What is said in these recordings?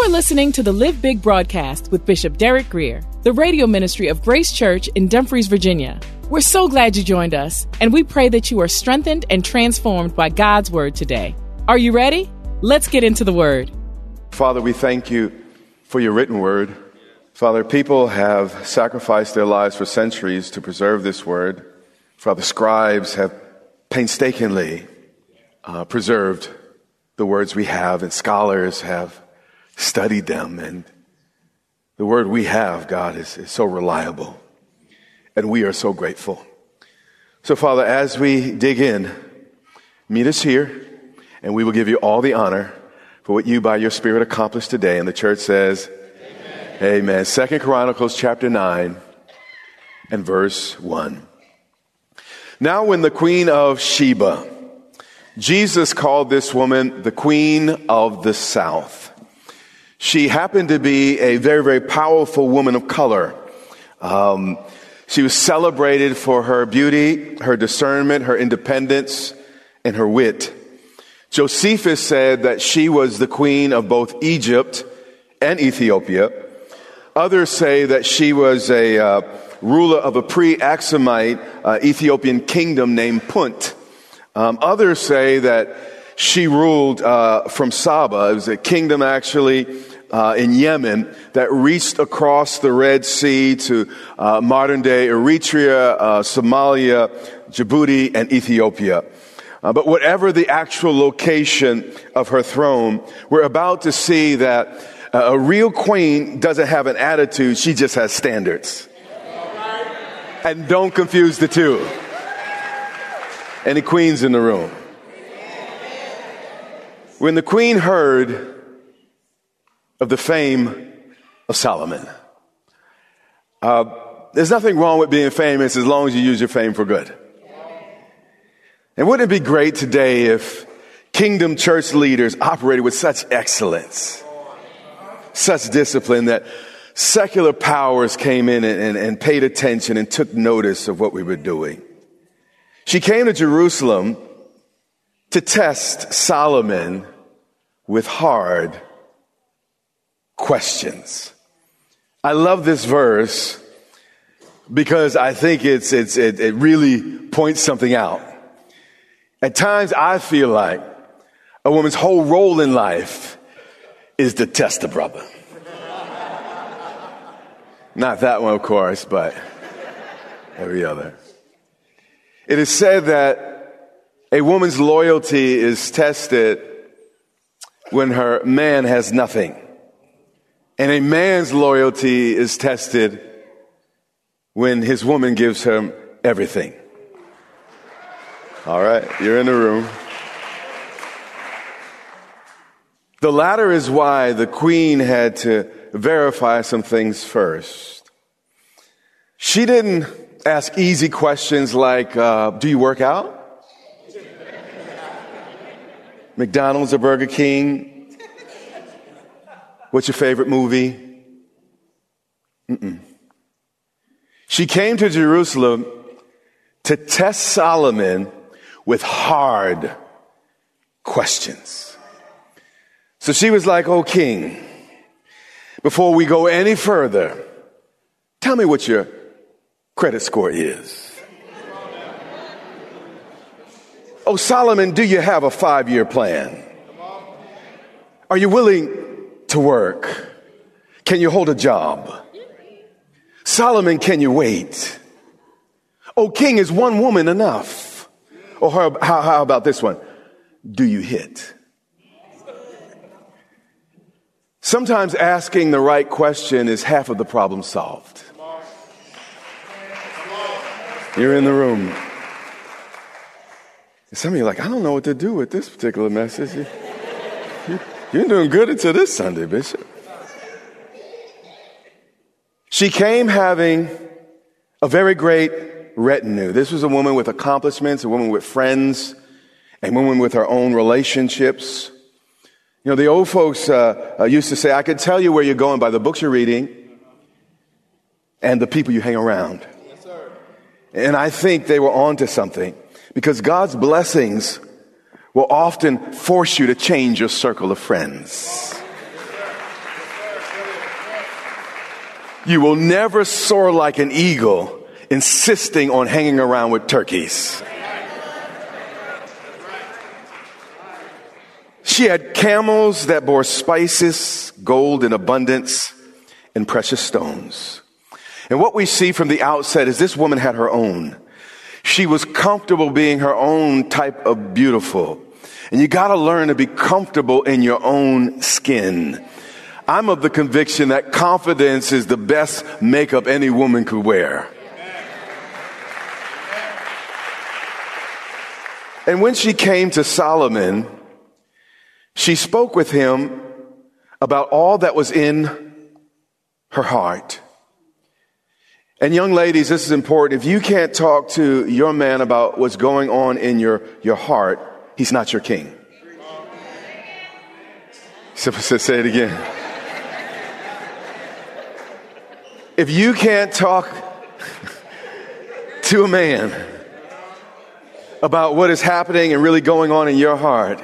You are listening to the Live Big broadcast with Bishop Derek Grier, the radio ministry of Grace Church in Dumfries, Virginia. We're so glad you joined us, and we pray that you are strengthened and transformed by God's word today. Are you ready? Let's get into the word. Father, we thank you for your written word. Father, people have sacrificed their lives for centuries to preserve this word. Father, scribes have painstakingly uh, preserved the words we have, and scholars have studied them. And the word we have, God, is, is so reliable. And we are so grateful. So, Father, as we dig in, meet us here, and we will give you all the honor for what you, by your Spirit, accomplished today. And the church says, Amen. Amen. Second Chronicles chapter 9 and verse 1. Now, when the queen of Sheba, Jesus called this woman the queen of the south. She happened to be a very, very powerful woman of color. Um, she was celebrated for her beauty, her discernment, her independence, and her wit. Josephus said that she was the queen of both Egypt and Ethiopia. Others say that she was a uh, ruler of a pre-Axumite uh, Ethiopian kingdom named Punt. Um, others say that she ruled uh, from Saba. It was a kingdom actually uh, in Yemen that reached across the Red Sea to uh, modern day Eritrea, uh, Somalia, Djibouti, and Ethiopia. Uh, but whatever the actual location of her throne, we're about to see that uh, a real queen doesn't have an attitude, she just has standards. And don't confuse the two. Any queens in the room? When the queen heard of the fame of Solomon. Uh, there's nothing wrong with being famous as long as you use your fame for good. And wouldn't it be great today if kingdom church leaders operated with such excellence, such discipline that secular powers came in and, and, and paid attention and took notice of what we were doing? She came to Jerusalem to test Solomon with hard questions. I love this verse because I think it's, it's, it, it really points something out. At times I feel like a woman's whole role in life is to test a brother. Not that one, of course, but every other. It is said that a woman's loyalty is tested when her man has nothing. And a man's loyalty is tested when his woman gives him everything. All right, you're in the room. The latter is why the queen had to verify some things first. She didn't ask easy questions like, uh, Do you work out? McDonald's or Burger King? What's your favorite movie? Mm-mm. She came to Jerusalem to test Solomon with hard questions. So she was like, Oh, king, before we go any further, tell me what your credit score is. Oh, Solomon, do you have a five year plan? Are you willing to work? Can you hold a job? Solomon, can you wait? Oh, king, is one woman enough? Or how, how, how about this one? Do you hit? Sometimes asking the right question is half of the problem solved. You're in the room. Some of you are like, I don't know what to do with this particular message. You're doing good until this Sunday, Bishop. She came having a very great retinue. This was a woman with accomplishments, a woman with friends, a woman with her own relationships. You know, the old folks uh, uh, used to say, I could tell you where you're going by the books you're reading and the people you hang around. Yes, and I think they were onto something because God's blessings will often force you to change your circle of friends. You will never soar like an eagle insisting on hanging around with turkeys. She had camels that bore spices, gold in abundance, and precious stones. And what we see from the outset is this woman had her own. She was comfortable being her own type of beautiful. And you gotta learn to be comfortable in your own skin. I'm of the conviction that confidence is the best makeup any woman could wear. And when she came to Solomon, she spoke with him about all that was in her heart. And young ladies, this is important. If you can't talk to your man about what's going on in your, your heart, he's not your king. Say it again. If you can't talk to a man about what is happening and really going on in your heart,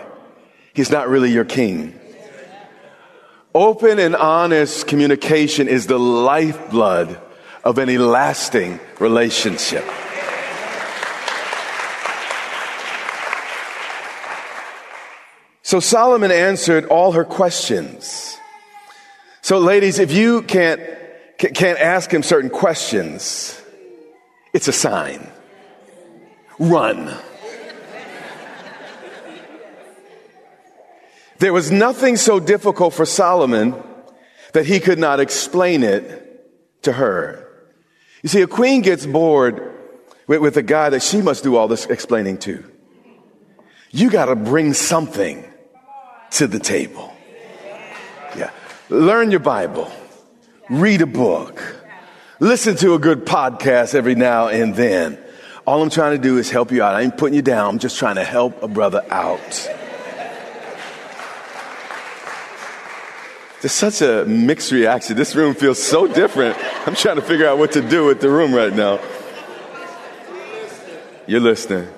He's not really your king. Open and honest communication is the lifeblood of any lasting relationship. So Solomon answered all her questions. So ladies, if you can't, can't ask him certain questions, it's a sign. Run. There was nothing so difficult for Solomon that he could not explain it to her. You see, a queen gets bored with, with a guy that she must do all this explaining to. You got to bring something to the table. Yeah. Learn your Bible. Read a book. Listen to a good podcast every now and then. All I'm trying to do is help you out. I ain't putting you down. I'm just trying to help a brother out. There's such a mixed reaction. This room feels so different. I'm trying to figure out what to do with the room right now. You're listening.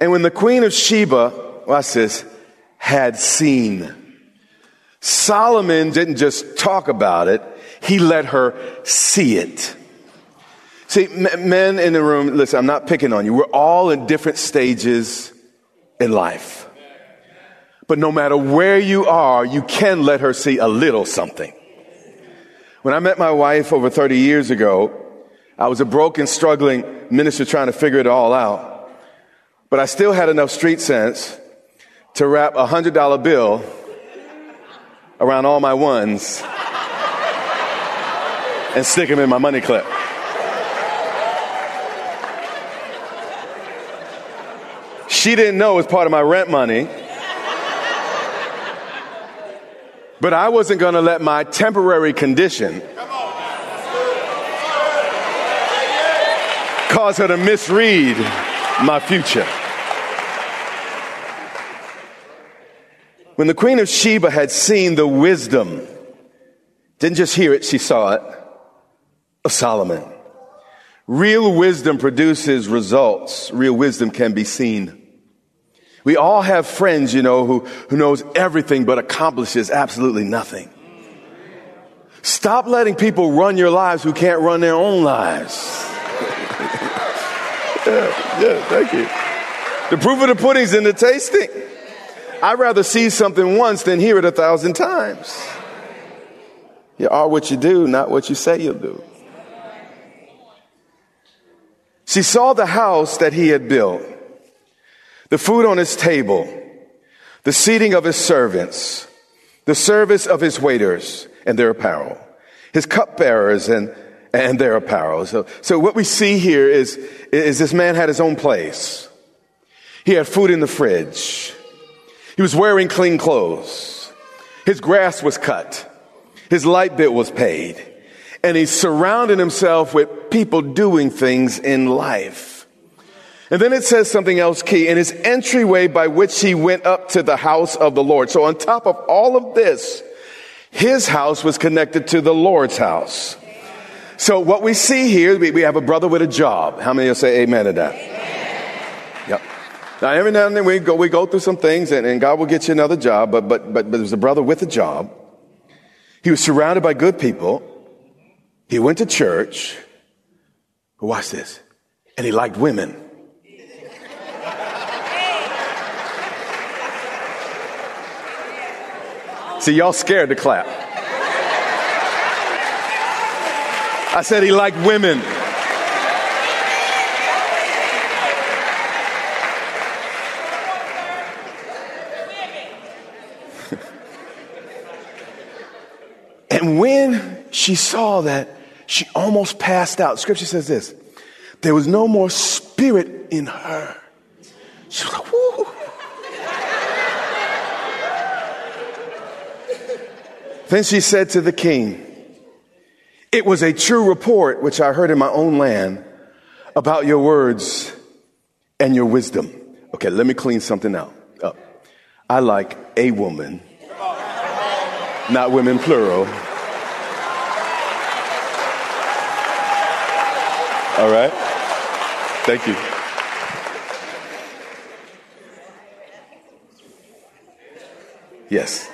And when the queen of Sheba, watch this, had seen, Solomon didn't just talk about it, he let her see it. See, men in the room, listen, I'm not picking on you. We're all in different stages in life. But no matter where you are, you can let her see a little something. When I met my wife over 30 years ago, I was a broken, struggling minister trying to figure it all out. But I still had enough street sense to wrap a hundred dollar bill around all my ones and stick them in my money clip. She didn't know it was part of my rent money. But I wasn't going to let my temporary condition cause her to misread my future. When the Queen of Sheba had seen the wisdom, didn't just hear it, she saw it, of Solomon. Real wisdom produces results. Real wisdom can be seen. We all have friends, you know, who, who knows everything but accomplishes absolutely nothing. Stop letting people run your lives who can't run their own lives. yeah, yeah, thank you. The proof of the pudding's in the tasting. I'd rather see something once than hear it a thousand times. You are what you do, not what you say you'll do. She saw the house that he had built, the food on his table, the seating of his servants, the service of his waiters and their apparel, his cupbearers and, and their apparel. So, so what we see here is, is this man had his own place. He had food in the fridge. He was wearing clean clothes. His grass was cut. His light bill was paid. And he surrounded himself with people doing things in life. And then it says something else key in his entryway by which he went up to the house of the Lord. So on top of all of this, his house was connected to the Lord's house. So what we see here, we, have a brother with a job. How many will say amen to that? Amen. Yep. Now every now and then we go, we go through some things and, and God will get you another job, but, but, but, but there's a brother with a job. He was surrounded by good people. He went to church. Watch this. And he liked women. See, y'all scared to clap. I said he liked women. And when she saw that, she almost passed out. Scripture says this there was no more spirit in her. She was like, whoo. Then she said to the king, It was a true report which I heard in my own land about your words and your wisdom. Okay, let me clean something out. Up. I like a woman not women plural. All right? Thank you. Yes.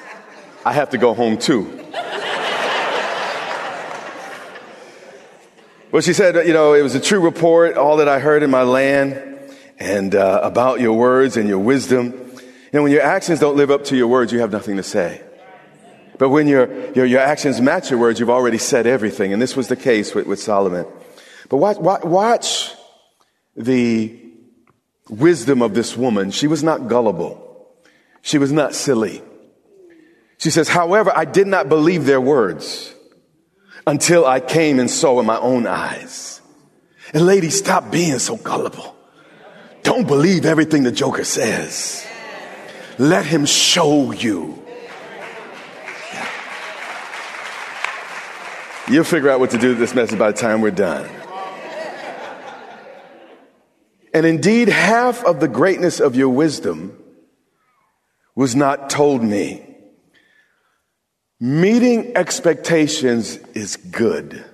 I have to go home too. Well, she said, you know, it was a true report, all that I heard in my land, and uh, about your words and your wisdom. And when your actions don't live up to your words, you have nothing to say. But when your, your, your actions match your words, you've already said everything. And this was the case with, with Solomon. But watch, watch, watch the wisdom of this woman. She was not gullible. She was not silly. She says, however, I did not believe their words until I came and saw with my own eyes. And ladies, stop being so gullible. Don't believe everything the joker says. Let him show you. You'll figure out what to do with this message by the time we're done. And indeed, half of the greatness of your wisdom was not told me. Meeting expectations is good,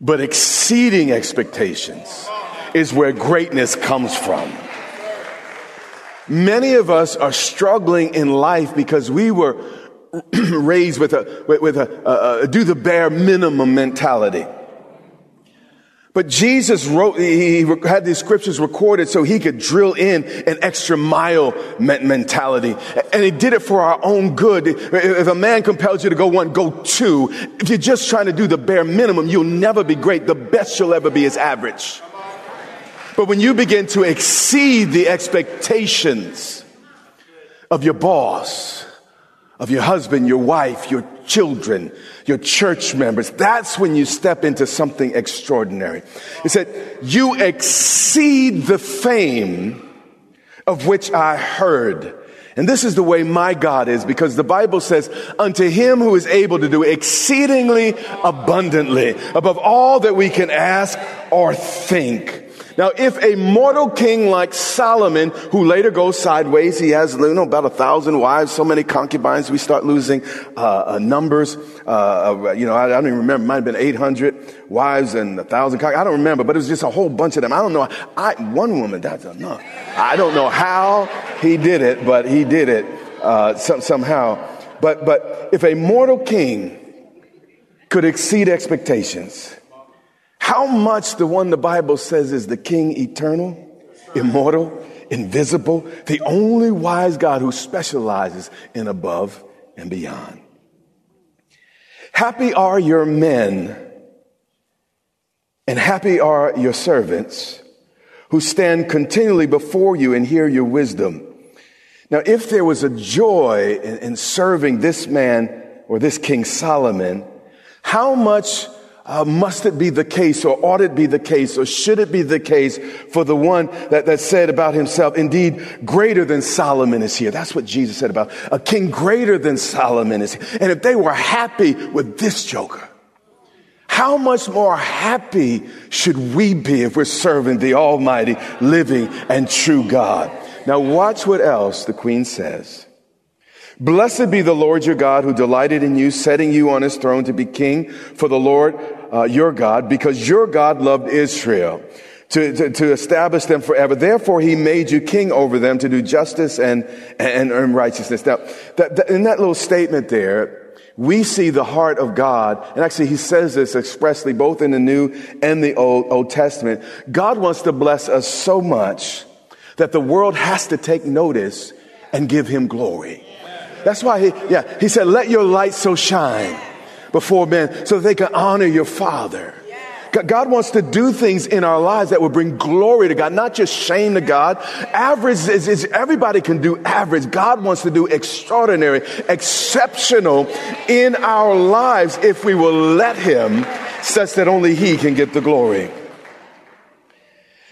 but exceeding expectations is where greatness comes from. Many of us are struggling in life because we were raised with a, with a, do the bare minimum mentality. But Jesus wrote, he had these scriptures recorded so he could drill in an extra mile mentality. And he did it for our own good. If a man compels you to go one, go two. If you're just trying to do the bare minimum, you'll never be great. The best you'll ever be is average. But when you begin to exceed the expectations of your boss, of your husband, your wife, your children, your church members. That's when you step into something extraordinary. He said, you exceed the fame of which I heard. And this is the way my God is because the Bible says, unto him who is able to do exceedingly abundantly above all that we can ask or think now, if a mortal king like Solomon, who later goes sideways, he has, you know, about a thousand wives, so many concubines, we start losing uh, uh, numbers. Uh, uh you know, I, I, don't even remember. It might have been 800 wives and a thousand. I don't remember, but it was just a whole bunch of them. I don't know. I, one woman, that's enough. I don't know how he did it, but he did it uh, some, somehow. But, but if a mortal king could exceed expectations, how much the one the Bible says is the King eternal, immortal, invisible, the only wise God who specializes in above and beyond. Happy are your men and happy are your servants who stand continually before you and hear your wisdom. Now, if there was a joy in, in serving this man or this King Solomon, how much uh, must it be the case or ought it be the case or should it be the case for the one that, that said about himself, indeed, greater than Solomon is here? That's what Jesus said about a king greater than Solomon is here. And if they were happy with this joker, how much more happy should we be if we're serving the almighty, living, and true God? Now watch what else the queen says. Blessed be the Lord your God who delighted in you, setting you on his throne to be king for the Lord uh, your God, because your God loved Israel. To, to, to, establish them forever. Therefore, he made you king over them to do justice and, and, righteousness. Now, that, that, in that little statement there, we see the heart of God. And actually, he says this expressly both in the New and the Old, Old Testament. God wants to bless us so much that the world has to take notice and give him glory. That's why he, yeah, he said, let your light so shine before men so that they can honor your father. God wants to do things in our lives that will bring glory to God, not just shame to God. Average is, is, everybody can do average. God wants to do extraordinary, exceptional in our lives if we will let Him, such that only He can get the glory.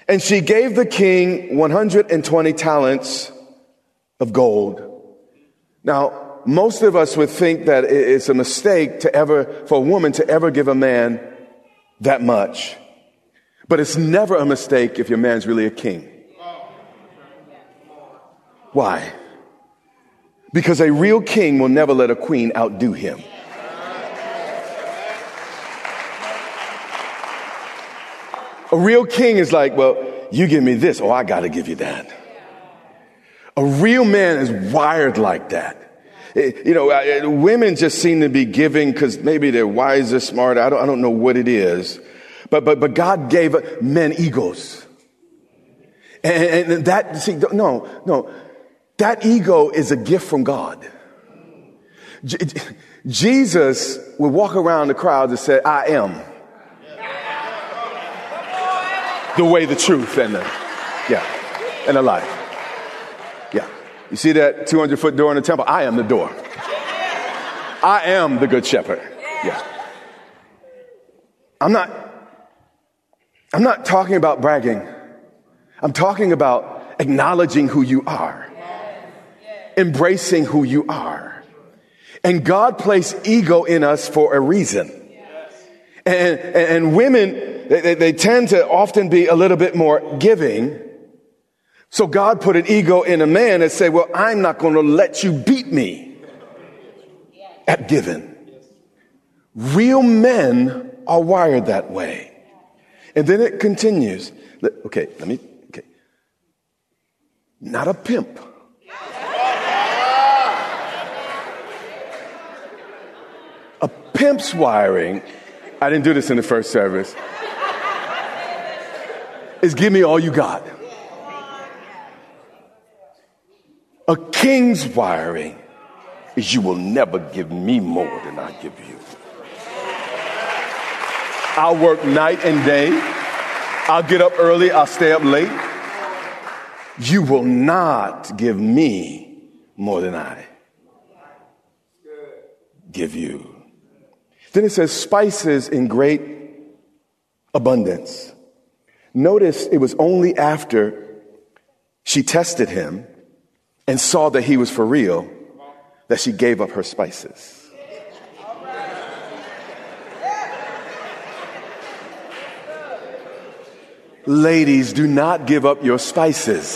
And she gave the king 120 talents of gold. Now, most of us would think that it's a mistake to ever, for a woman to ever give a man that much. But it's never a mistake if your man's really a king. Why? Because a real king will never let a queen outdo him. A real king is like, well, you give me this, oh, I got to give you that. A real man is wired like that. Eh, you know, uh, women just seem to be giving because maybe they're wiser, smarter. I don't, I don't know what it is. But, but, but God gave men egos. And, and that, see, no, no. That ego is a gift from God. J- Jesus would walk around the crowd and say, I am the way, the truth, and the, yeah, and the life. You see that 200 foot door in the temple? I am the door. I am the good shepherd. Yeah. I'm not, I'm not talking about bragging. I'm talking about acknowledging who you are, embracing who you are. And God placed ego in us for a reason. And, and, women, they, they tend to often be a little bit more giving. So God put an ego in a man and said, well, I'm not going to let you beat me at giving. Real men are wired that way. And then it continues. Okay, let me, okay. Not a pimp. A pimp's wiring I didn't do this in the first service. Is give me all you got. A king's wiring is you will never give me more than I give you. I'll work night and day. I'll get up early. I'll stay up late. You will not give me more than I give you. Then it says spices in great abundance. Notice it was only after she tested him and saw that he was for real that she gave up her spices. Ladies, do not give up your spices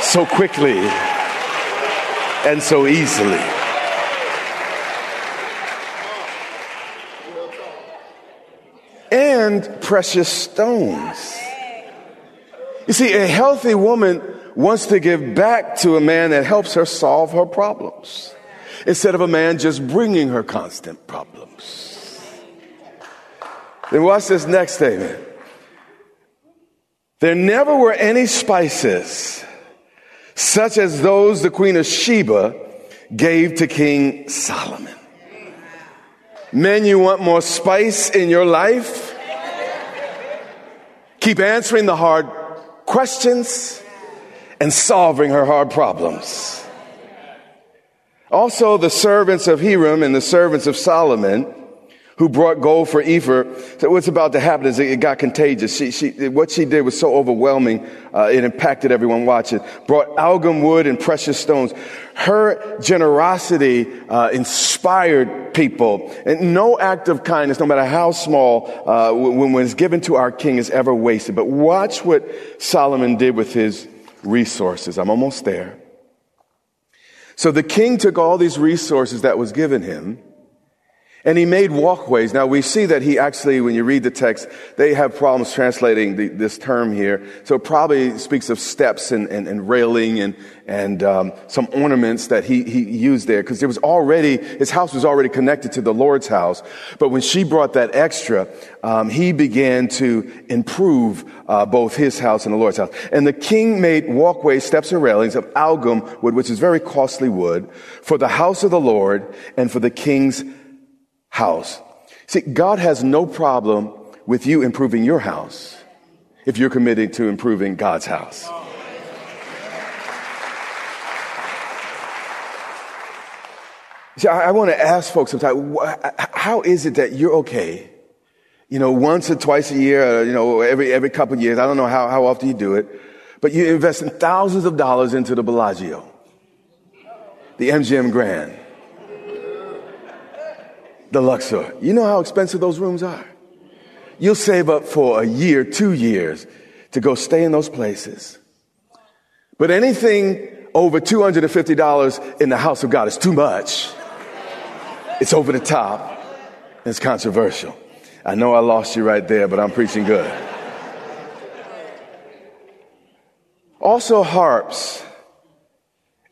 so quickly and so easily. and precious stones. You see, a healthy woman wants to give back to a man that helps her solve her problems instead of a man just bringing her constant problems. Then watch this next statement. There never were any spices such as those the Queen of Sheba gave to King Solomon. Men, you want more spice in your life? Keep answering the hard questions and solving her hard problems. Also, the servants of Hiram and the servants of Solomon who brought gold for Ophir. So what's about to happen is it got contagious. She, she, what she did was so overwhelming, uh, it impacted everyone watching. Brought algum wood and precious stones. Her generosity uh, inspired people. And no act of kindness, no matter how small, uh, when, when it's given to our king, is ever wasted. But watch what Solomon did with his resources. I'm almost there. So the king took all these resources that was given him and he made walkways. Now we see that he actually, when you read the text, they have problems translating the, this term here. So it probably speaks of steps and, and, and railing and, and um, some ornaments that he, he used there because there was already, his house was already connected to the Lord's house. But when she brought that extra, um, he began to improve uh, both his house and the Lord's house. And the king made walkways, steps and railings of algum wood, which is very costly wood, for the house of the Lord and for the king's house. See, God has no problem with you improving your house if you're committed to improving God's house. See, I, I want to ask folks sometimes, how is it that you're okay? You know, once or twice a year, uh, you know, every, every couple of years, I don't know how, how often you do it, but you invest in thousands of dollars into the Bellagio, the MGM Grand, the Luxor. You know how expensive those rooms are? You'll save up for a year, two years to go stay in those places. But anything over $250 in the house of God is too much. It's over the top. It's controversial. I know I lost you right there, but I'm preaching good. Also, harps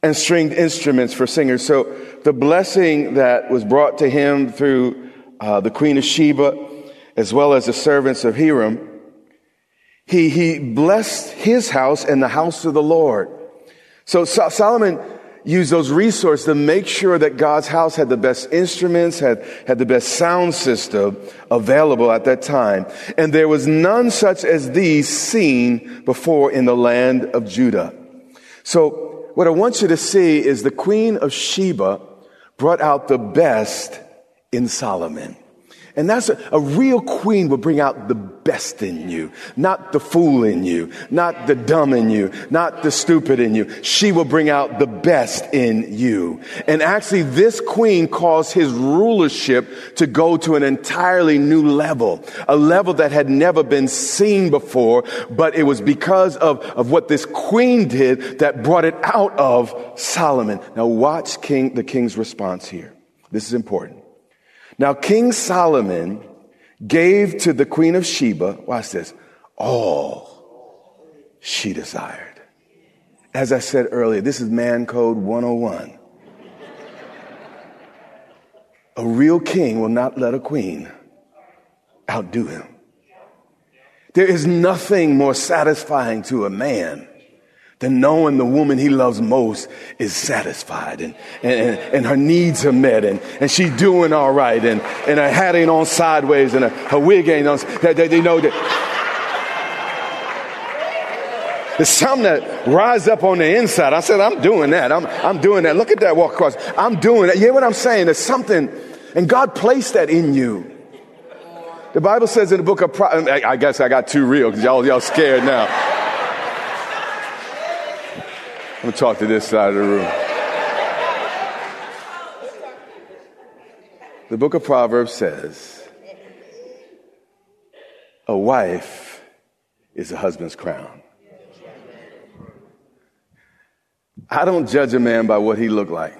and stringed instruments for singers. So the blessing that was brought to him through uh, the Queen of Sheba, as well as the servants of Hiram, he, he blessed his house and the house of the Lord. So, so Solomon used those resources to make sure that God's house had the best instruments, had, had the best sound system available at that time. And there was none such as these seen before in the land of Judah. So what I want you to see is the Queen of Sheba brought out the best in Solomon. And that's a, a, real queen will bring out the best in you, not the fool in you, not the dumb in you, not the stupid in you. She will bring out the best in you. And actually, this queen caused his rulership to go to an entirely new level, a level that had never been seen before, but it was because of, of what this queen did that brought it out of Solomon. Now watch King, the king's response here. This is important. Now, King Solomon gave to the Queen of Sheba, watch this, all she desired. As I said earlier, this is man code 101. A real king will not let a queen outdo him. There is nothing more satisfying to a man than knowing the woman he loves most is satisfied and, and, and her needs are met and, and she's doing all right and, and her hat ain't on sideways and her, her wig ain't on, that, you know, that, there's something that rise up on the inside. I said, I'm doing that. I'm, I'm doing that. Look at that walk across. I'm doing that. You hear what I'm saying? There's something, and God placed that in you. The Bible says in the book of, Pro- I guess I got too real because y'all, y'all scared now. I'm going to talk to this side of the room. The book of Proverbs says, a wife is a husband's crown. I don't judge a man by what he looked like.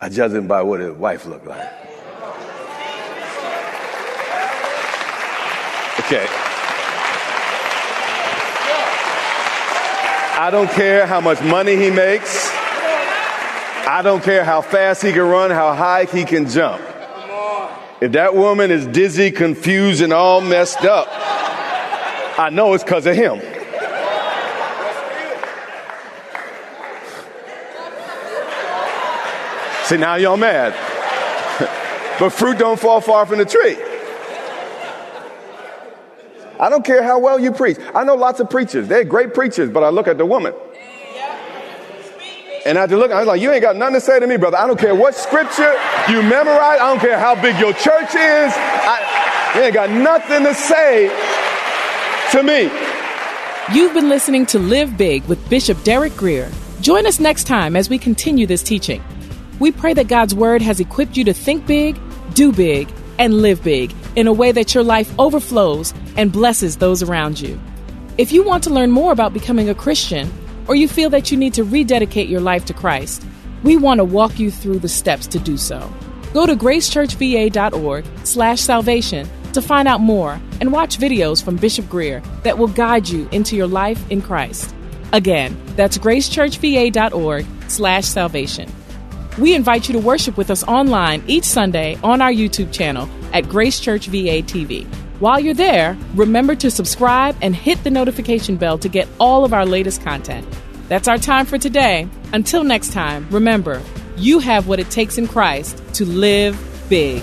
I judge him by what his wife looked like. Okay. I don't care how much money he makes. I don't care how fast he can run, how high he can jump. If that woman is dizzy, confused, and all messed up, I know it's because of him. See, now y'all mad. but fruit don't fall far from the tree. I don't care how well you preach. I know lots of preachers. They're great preachers, but I look at the woman. And I have to look, I was like, you ain't got nothing to say to me, brother. I don't care what scripture you memorize. I don't care how big your church is. I, you ain't got nothing to say to me. You've been listening to Live Big with Bishop Derek Grier. Join us next time as we continue this teaching. We pray that God's Word has equipped you to think big, do big, and live big in a way that your life overflows and blesses those around you. If you want to learn more about becoming a Christian, or you feel that you need to rededicate your life to Christ, we want to walk you through the steps to do so. Go to gracechurchva.org slash salvation to find out more and watch videos from Bishop Grier that will guide you into your life in Christ. Again, that's gracechurchva.org slash salvation. We invite you to worship with us online each Sunday on our YouTube channel at Grace Church VA TV. While you're there, remember to subscribe and hit the notification bell to get all of our latest content. That's our time for today. Until next time, remember, you have what it takes in Christ to live big.